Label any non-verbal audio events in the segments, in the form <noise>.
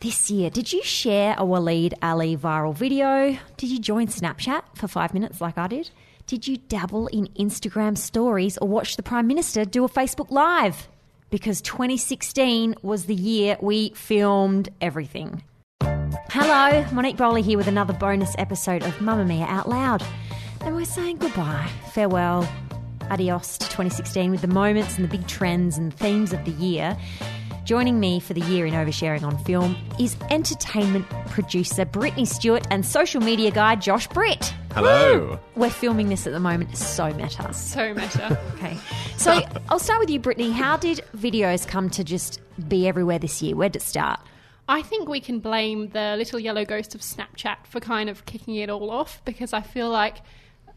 this year. Did you share a Waleed Aly viral video? Did you join Snapchat for five minutes like I did? Did you dabble in Instagram stories or watch the Prime Minister do a Facebook Live? Because 2016 was the year we filmed everything. Hello, Monique Bowley here with another bonus episode of Mamamia Out Loud. And we're saying goodbye, farewell, adios to 2016 with the moments and the big trends and themes of the year. Joining me for the year in Oversharing on Film is entertainment producer Brittany Stewart and social media guy Josh Britt. Hello. We're filming this at the moment. So meta. So meta. <laughs> Okay. So <laughs> I'll start with you, Brittany. How did videos come to just be everywhere this year? Where did it start? I think we can blame the little yellow ghost of Snapchat for kind of kicking it all off because I feel like,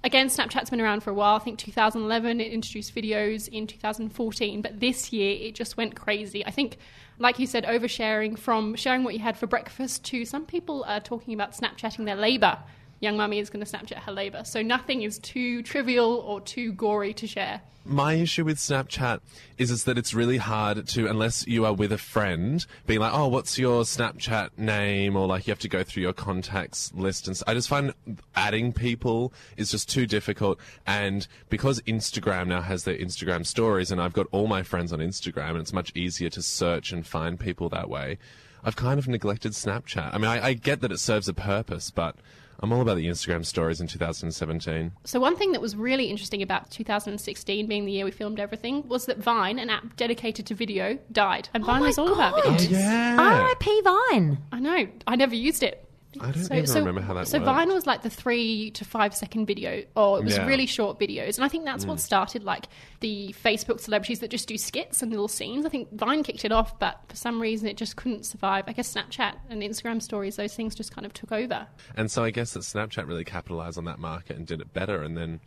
again, Snapchat's been around for a while. I think 2011 it introduced videos in 2014, but this year it just went crazy. I think, like you said, oversharing from sharing what you had for breakfast to some people are talking about Snapchatting their labour. Young mummy is going to Snapchat her labour. So nothing is too trivial or too gory to share. My issue with Snapchat is, is that it's really hard to, unless you are with a friend, being like, oh, what's your Snapchat name? Or like you have to go through your contacts list. And I just find adding people is just too difficult. And because Instagram now has their Instagram stories and I've got all my friends on Instagram and it's much easier to search and find people that way, I've kind of neglected Snapchat. I mean, I, I get that it serves a purpose, but I'm all about the Instagram stories in 2017. So one thing that was really interesting about 2016 being the year we filmed everything was that Vine, an app dedicated to video, died, and oh Vine Oh my was all about God. videos. Oh, yeah. R.I.P. Vine. I know. I never used it. I don't even remember how that So worked. Vine was like the three to five second video, or it was Yeah. Mm. really short videos, and I think that's what started like the Facebook celebrities that just do skits and little scenes. I think Vine kicked it off, but for some reason it just couldn't survive. I guess Snapchat and Instagram stories, those things just kind of took over. And so I guess that Snapchat really capitalized on that market and did it better. And then,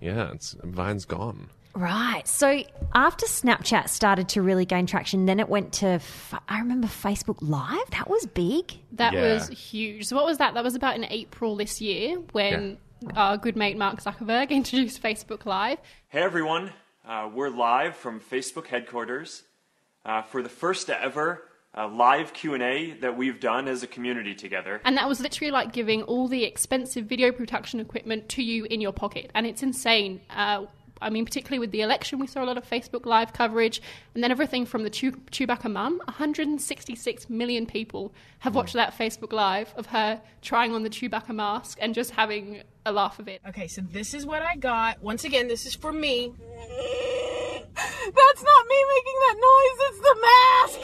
yeah, it's, Vine's gone. Right. So after Snapchat started to really gain traction, then it went to, I remember Facebook Live. That was big. That Yeah. was huge. So what was that? That was about in April this year when our good mate Mark Zuckerberg <laughs> introduced Facebook Live. Hey everyone, uh, we're live from Facebook headquarters uh, for the first ever uh, live Q&A that we've done as a community together. And that was literally like giving all the expensive video production equipment to you in your pocket. And it's insane. Uh, I mean, particularly with the election, we saw a lot of Facebook Live coverage. And then everything from the Chew- Chewbacca mum 166 million people have watched that Facebook Live of her trying on the Chewbacca mask and just having a laugh of it. Okay, so this is what I got. Once again, this is for me. <laughs> That's not me making that noise, it's the mask!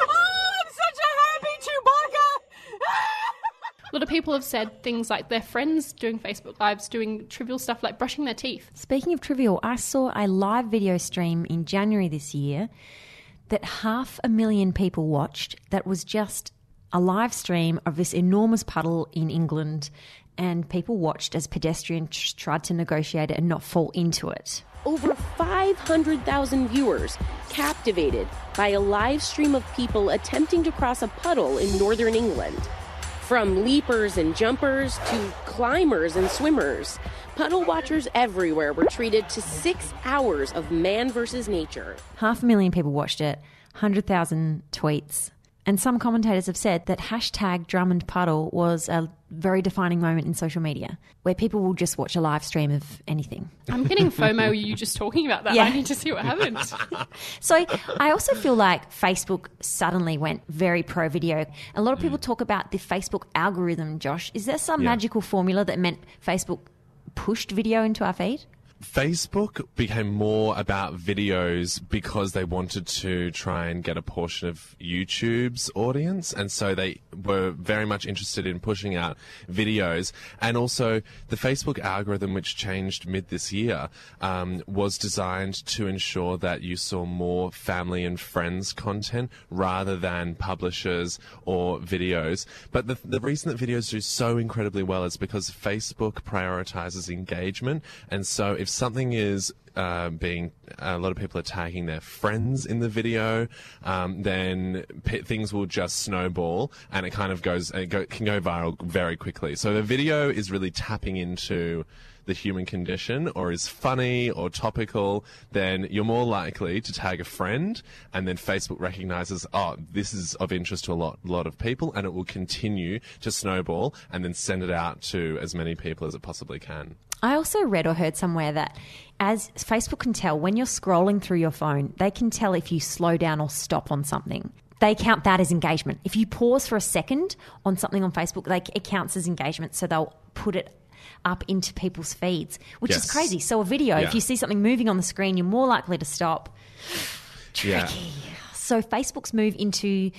oh, I'm such a happy Chewbacca! A lot of people have said things like their friends doing Facebook Lives, doing trivial stuff like brushing their teeth. Speaking of trivial, I saw a live video stream in January this year that half a million people watched. That was just a live stream of this enormous puddle in England, and people watched as pedestrians tried to negotiate it and not fall into it. over 500,000 viewers captivated by a live stream of people attempting to cross a puddle in northern England. From leapers and jumpers to climbers and swimmers, puddle watchers everywhere were treated to six hours of man versus nature. Half a million people watched it, 100,000 tweets. And some commentators have said that hashtag Drummond Puddle was a very defining moment in social media where people will just watch a live stream of anything. I'm getting FOMO you just talking about that. Yeah. I need to see what happens. <laughs> So I also feel like Facebook suddenly went very pro video. A lot of Mm. people talk about the Facebook algorithm, Josh. Is there some Yeah. magical formula that meant Facebook pushed video into our feed? Facebook became more about videos because they wanted to try and get a portion of YouTube's audience. And so they were very much interested in pushing out videos. And also, the Facebook algorithm, which changed mid this year, um, was designed to ensure that you saw more family and friends content rather than publishers or videos. But the, the reason that videos do so incredibly well is because Facebook prioritizes engagement. And so if something is uh, being a lot of people are tagging their friends in the video, um, then p- things will just snowball and it kind of goes it go, can go viral very quickly. So the video is really tapping into the human condition or is funny or topical, then you're more likely to tag a friend and then Facebook recognizes, oh, this is of interest to a lot, lot of people and it will continue to snowball and then send it out to as many people as it possibly can. I also read or heard somewhere that as Facebook can tell when you're scrolling through your phone, they can tell if you slow down or stop on something. They count that as engagement. If you pause for a second on something on Facebook, they, it counts as engagement. So they'll put it up into people's feeds, which is crazy. So a video, Yeah. if you see something moving on the screen, you're more likely to stop. <sighs> Yeah. So Facebook's move into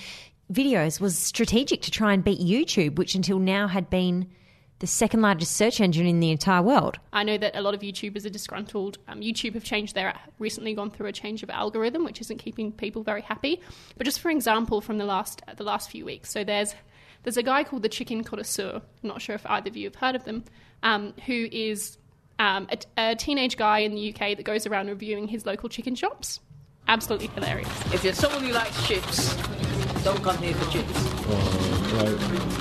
videos was strategic to try and beat YouTube, which until now had been the second largest search engine in the entire world. I know that a lot of YouTubers are disgruntled. Um, YouTube have changed their recently gone through a change of algorithm, which isn't keeping people very happy. But just for example, from the last the last few weeks, so there's there's a guy called the Chicken Connoisseur. I'm not sure if either of you have heard of them, um, who is um, a, a teenage guy in the UK that goes around reviewing his local chicken shops. Absolutely hilarious. If you're someone who likes chips, don't come here for chips.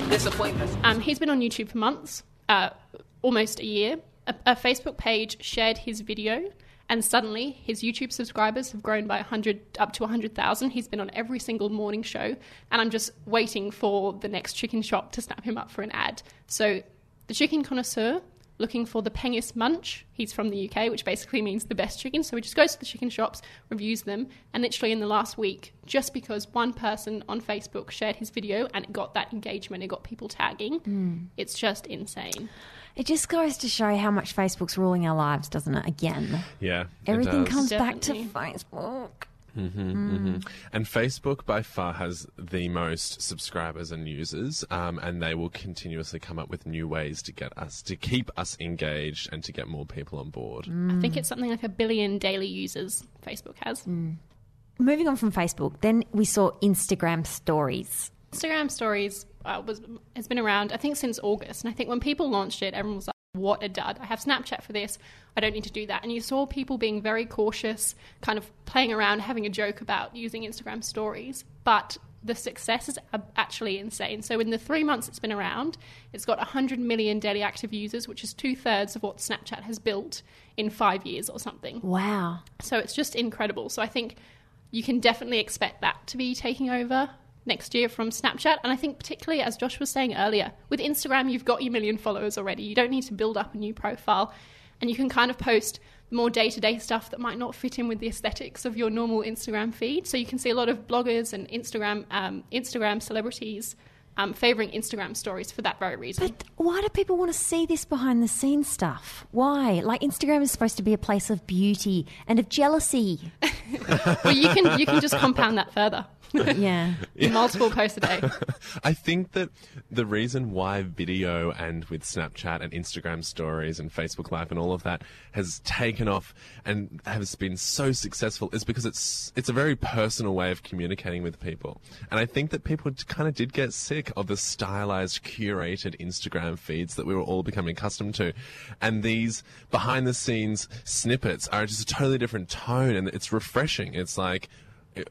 Disappointment. Um, he's been on YouTube for months, uh, almost a year. A, a Facebook page shared his video, and suddenly his YouTube subscribers have grown by 100 up to 100,000. He's been on every single morning show, and I'm just waiting for the next chicken shop to snap him up for an ad. So, the chicken connoisseur looking for the Pengest Munch. He's from the UK, which basically means the best chicken. So he just goes to the chicken shops, reviews them, and literally in the last week, just because one person on Facebook shared his video and it got that engagement, it got people tagging, hmm. it's just insane. It just goes to show how much Facebook's ruling our lives, doesn't it? Again, Yeah. it everything does. comes back to Definitely. Facebook. And Facebook by far has the most subscribers and users, um, and they will continuously come up with new ways to get us to keep us engaged and to get more people on board. Hmm. I think it's something like a billion daily users Facebook has. Hmm. Moving on from Facebook, then we saw Instagram stories. Instagram stories uh, was has been around I think since August, and I think when people launched it, everyone was like, "What a dud! I have Snapchat for this. I don't need to do that." And you saw people being very cautious, kind of playing around, having a joke about using Instagram stories, but the success is actually insane. So in the three months it's been around, it's got 100 million daily active users, which is two thirds of what Snapchat has built in five years or something. Wow. So it's just incredible. So I think you can definitely expect that to be taking over next year from Snapchat. And I think, particularly as Josh was saying earlier, with Instagram, you've got your million followers already. You don't need to build up a new profile. And you can kind of post more day to day stuff that might not fit in with the aesthetics of your normal Instagram feed. So you can see a lot of bloggers and Instagram um, Instagram celebrities um, favoring Instagram stories for that very reason. But why do people want to see this behind the scenes stuff? Why? Like Instagram is supposed to be a place of beauty and of jealousy. <laughs> well, you can you can just compound that further. <laughs> yeah. Multiple posts a day. <laughs> I think that the reason why video and with Snapchat and Instagram stories and Facebook Live and all of that has taken off and has been so successful is because it's it's a very personal way of communicating with people. And I think that people kind of did get sick of the stylized, curated Instagram feeds that we were all becoming accustomed to. And these behind the scenes snippets are just a totally different tone and it's refreshing. It's like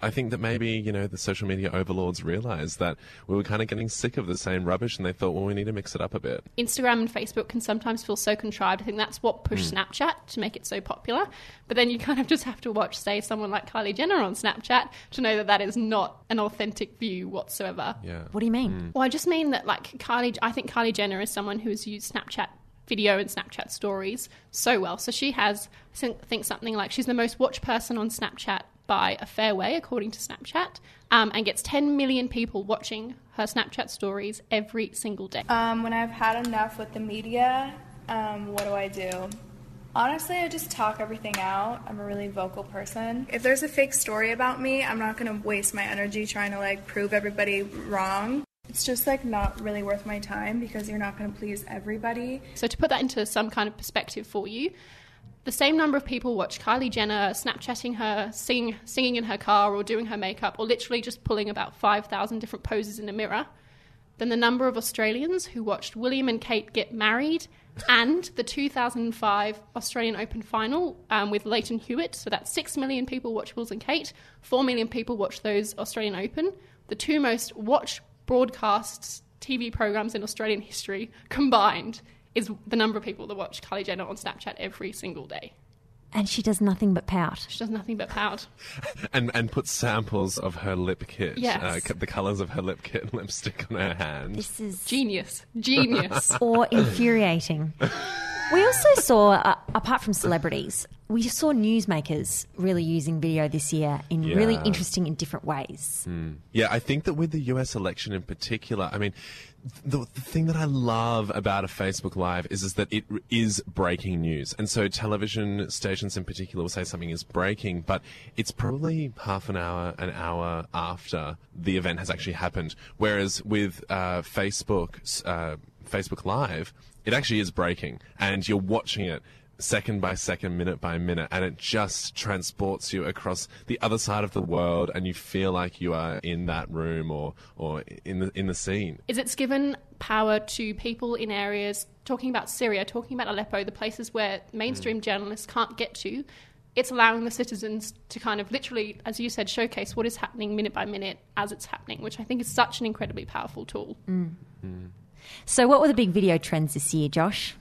I think that maybe, you know, the social media overlords realized that we were kind of getting sick of the same rubbish and they thought, well, we need to mix it up a bit. Instagram and Facebook can sometimes feel so contrived. I think that's what pushed hmm. Snapchat to make it so popular. But then you kind of just have to watch, say, someone like Kylie Jenner on Snapchat to know that that is not an authentic view whatsoever. Yeah. What do you mean? Hmm. Well, I just mean that, like, Kylie, I think Kylie Jenner is someone who has used Snapchat video and Snapchat stories so well. So she has, I think, think something like she's the most watched person on Snapchat by a fair way, according to Snapchat, um, and gets 10 million people watching her Snapchat stories every single day. Um, when I've had enough with the media, um, what do I do? Honestly, I just talk everything out. I'm a really vocal person. If there's a fake story about me, I'm not gonna waste my energy trying to like prove everybody wrong. It's just like not really worth my time because you're not gonna please everybody. So to put that into some kind of perspective for you, the same number of people watch Kylie Jenner Snapchatting her, singing, singing in her car, or doing her makeup, or literally just pulling about 5,000 different poses in a mirror, than the number of Australians who watched William and Kate get married and the 2005 Australian Open final um, with Lleyton Hewitt. So that's 6 million people watched Wills and Kate, 4 million people watched those Australian Open. The two most watched broadcasts TV programs in Australian history combined is the number of people that watch Kylie Jenner on Snapchat every single day. And she does nothing but pout. She does nothing but pout. <laughs> and and put samples of her lip kit, Yes. uh, the colours of her lip kit <laughs> and lipstick on her hand. This is Genius. Genius. <laughs> or infuriating. We also saw, uh, apart from celebrities, we saw newsmakers really using video this year in really interesting and different ways. Yeah, I think that with the US election in particular, I mean, the, the thing that I love about a Facebook Live is, is that it is breaking news. And so television stations in particular will say something is breaking, but it's probably half an hour, an hour after the event has actually happened. Whereas with uh, Facebook, uh, Facebook Live, it actually is breaking and you're watching it second by second, minute by minute, and it just transports you across the other side of the world, and you feel like you are in that room or or in the in the scene. is it's given power to people in areas talking about Syria, talking about Aleppo, the places where mainstream mm. journalists can't get to. It's allowing the citizens to kind of literally, as you said, showcase what is happening minute by minute as it's happening, which I think is such an incredibly powerful tool. Mm. Mm. So, what were the big video trends this year, Josh?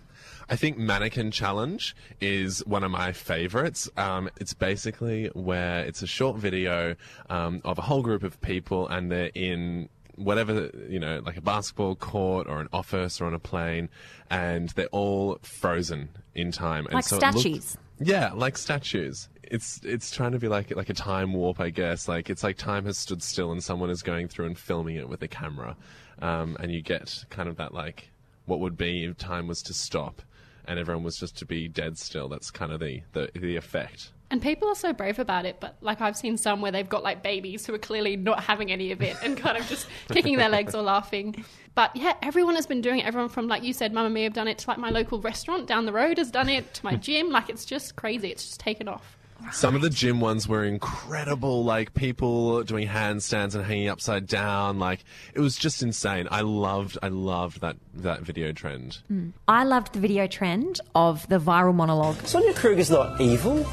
I think Mannequin Challenge is one of my favorites. Um, it's basically where it's a short video um, of a whole group of people, and they're in whatever you know, like a basketball court or an office or on a plane, and they're all frozen in time. And Like so statues. Yeah, like statues. It's it's trying to be like like a time warp, I guess. Like it's like time has stood still and someone is going through and filming it with a camera, um, and you get kind of that like what would be if time was to stop and everyone was just to be dead still. That's kind of the the, the effect. And people are so brave about it, but like I've seen some where they've got like babies who are clearly not having any of it and kind of just <laughs> kicking their legs or laughing. But yeah, everyone has been doing it. Everyone from like you said, Mamamia have done it to like my local restaurant down the road has done it to my <laughs> gym. Like it's just crazy. It's just taken off. Some of the gym ones were incredible, like people doing handstands and hanging upside down. Like it was just insane. I loved, I loved that that video trend. Mm. I loved the video trend of the viral monologue. Sonia Kruger's not evil.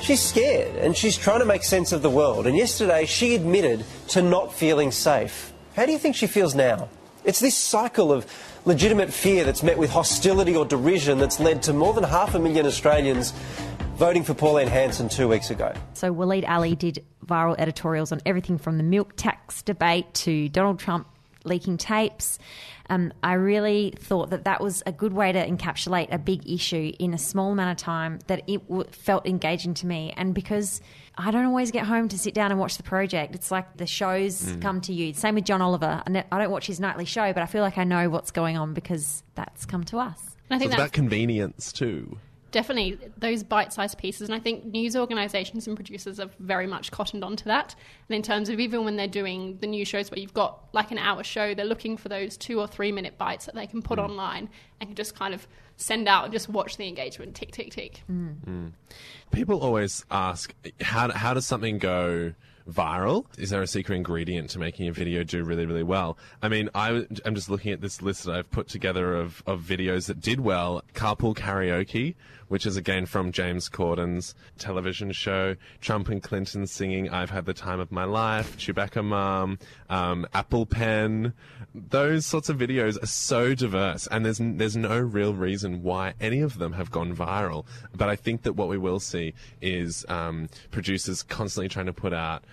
She's scared and she's trying to make sense of the world. And yesterday she admitted to not feeling safe. How do you think she feels now? It's this cycle of legitimate fear that's met with hostility or derision that's led to more than half a million Australians voting for Pauline Hanson two weeks ago. So, Waleed Aly did viral editorials on everything from the milk tax debate to Donald Trump leaking tapes. Um, I really thought that that was a good way to encapsulate a big issue in a small amount of time that it w- felt engaging to me. And because I don't always get home to sit down and watch the project, it's like the shows come to you. Same with John Oliver. I don't watch his nightly show, but I feel like I know what's going on because that's come to us. And I So think it's that's about convenience too. Definitely those bite-sized pieces and i think news organizations and producers have very much cottoned onto that. And in terms of even when they're doing the news shows where you've got like an hour show they're looking for those two or three minute bites that they can put mm. online and can just kind of send out and just watch the engagement tick tick tick. Mm. Mm. People always ask how how does something go viral? Is there a secret ingredient to making a video do really really well? I mean, I am just looking at this list that I've put together of of videos that did well. Carpool karaoke, which is again from James Corden's television show. Trump and Clinton singing "I've Had the Time of My Life." Chewbacca Mom, um, Apple Pen. Those sorts of videos are so diverse, and there's there's no real reason why any of them have gone viral. But I think that what we will see is um, producers constantly trying to put out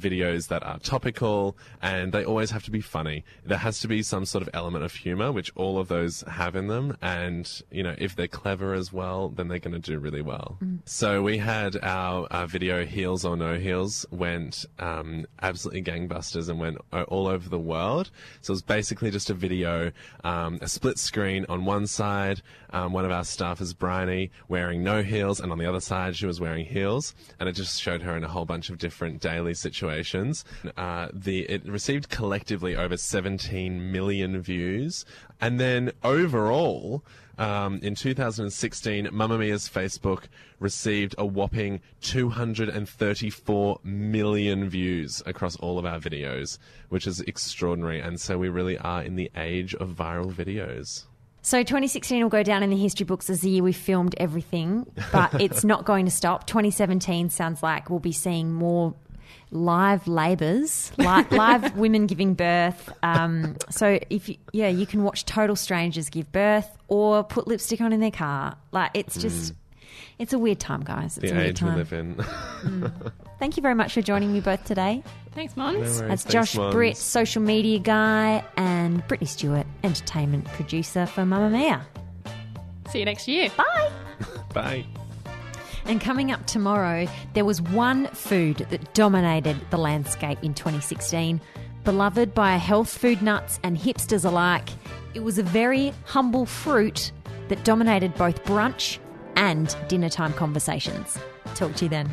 videos that are topical, and they always have to be funny. There has to be some sort of element of humor, which all of those have in them, and you know if they're clever as well, then they're going to do really well. So we had our, our video "Heels or No Heels" went um, absolutely gangbusters and went all over the world. So it was basically just a video, um, a split screen on one side. Um, one of our staff is Bryony wearing no heels, and on the other side she was wearing heels, and it just showed her in a whole bunch of different daily situations. Uh, the it received collectively over 17 million views, and then overall. Um, in 2016, Mamamia's Facebook received a whopping 234 million views across all of our videos, which is extraordinary. And so we really are in the age of viral videos. So 2016 will go down in the history books as the year we filmed everything, but <laughs> it's not going to stop. 2017 sounds like we'll be seeing more live labours, li- <laughs> live women giving birth. Um, so if you, yeah, you can watch total strangers give birth or put lipstick on in their car. Like it's just. It's a weird time, guys. It's a the weird age we time. live in. <laughs> Thank you very much for joining me both today. Thanks, Mons. No worries. That's Thanks, Josh Mons. Britt, social media guy, and Brittany Stewart, entertainment producer for Mamamia. See you next year. Bye. <laughs> Bye. And coming up tomorrow, there was one food that dominated the landscape in 2016. Beloved by health food nuts and hipsters alike, it was a very humble fruit that dominated both brunch and dinner time conversations. Talk to you then.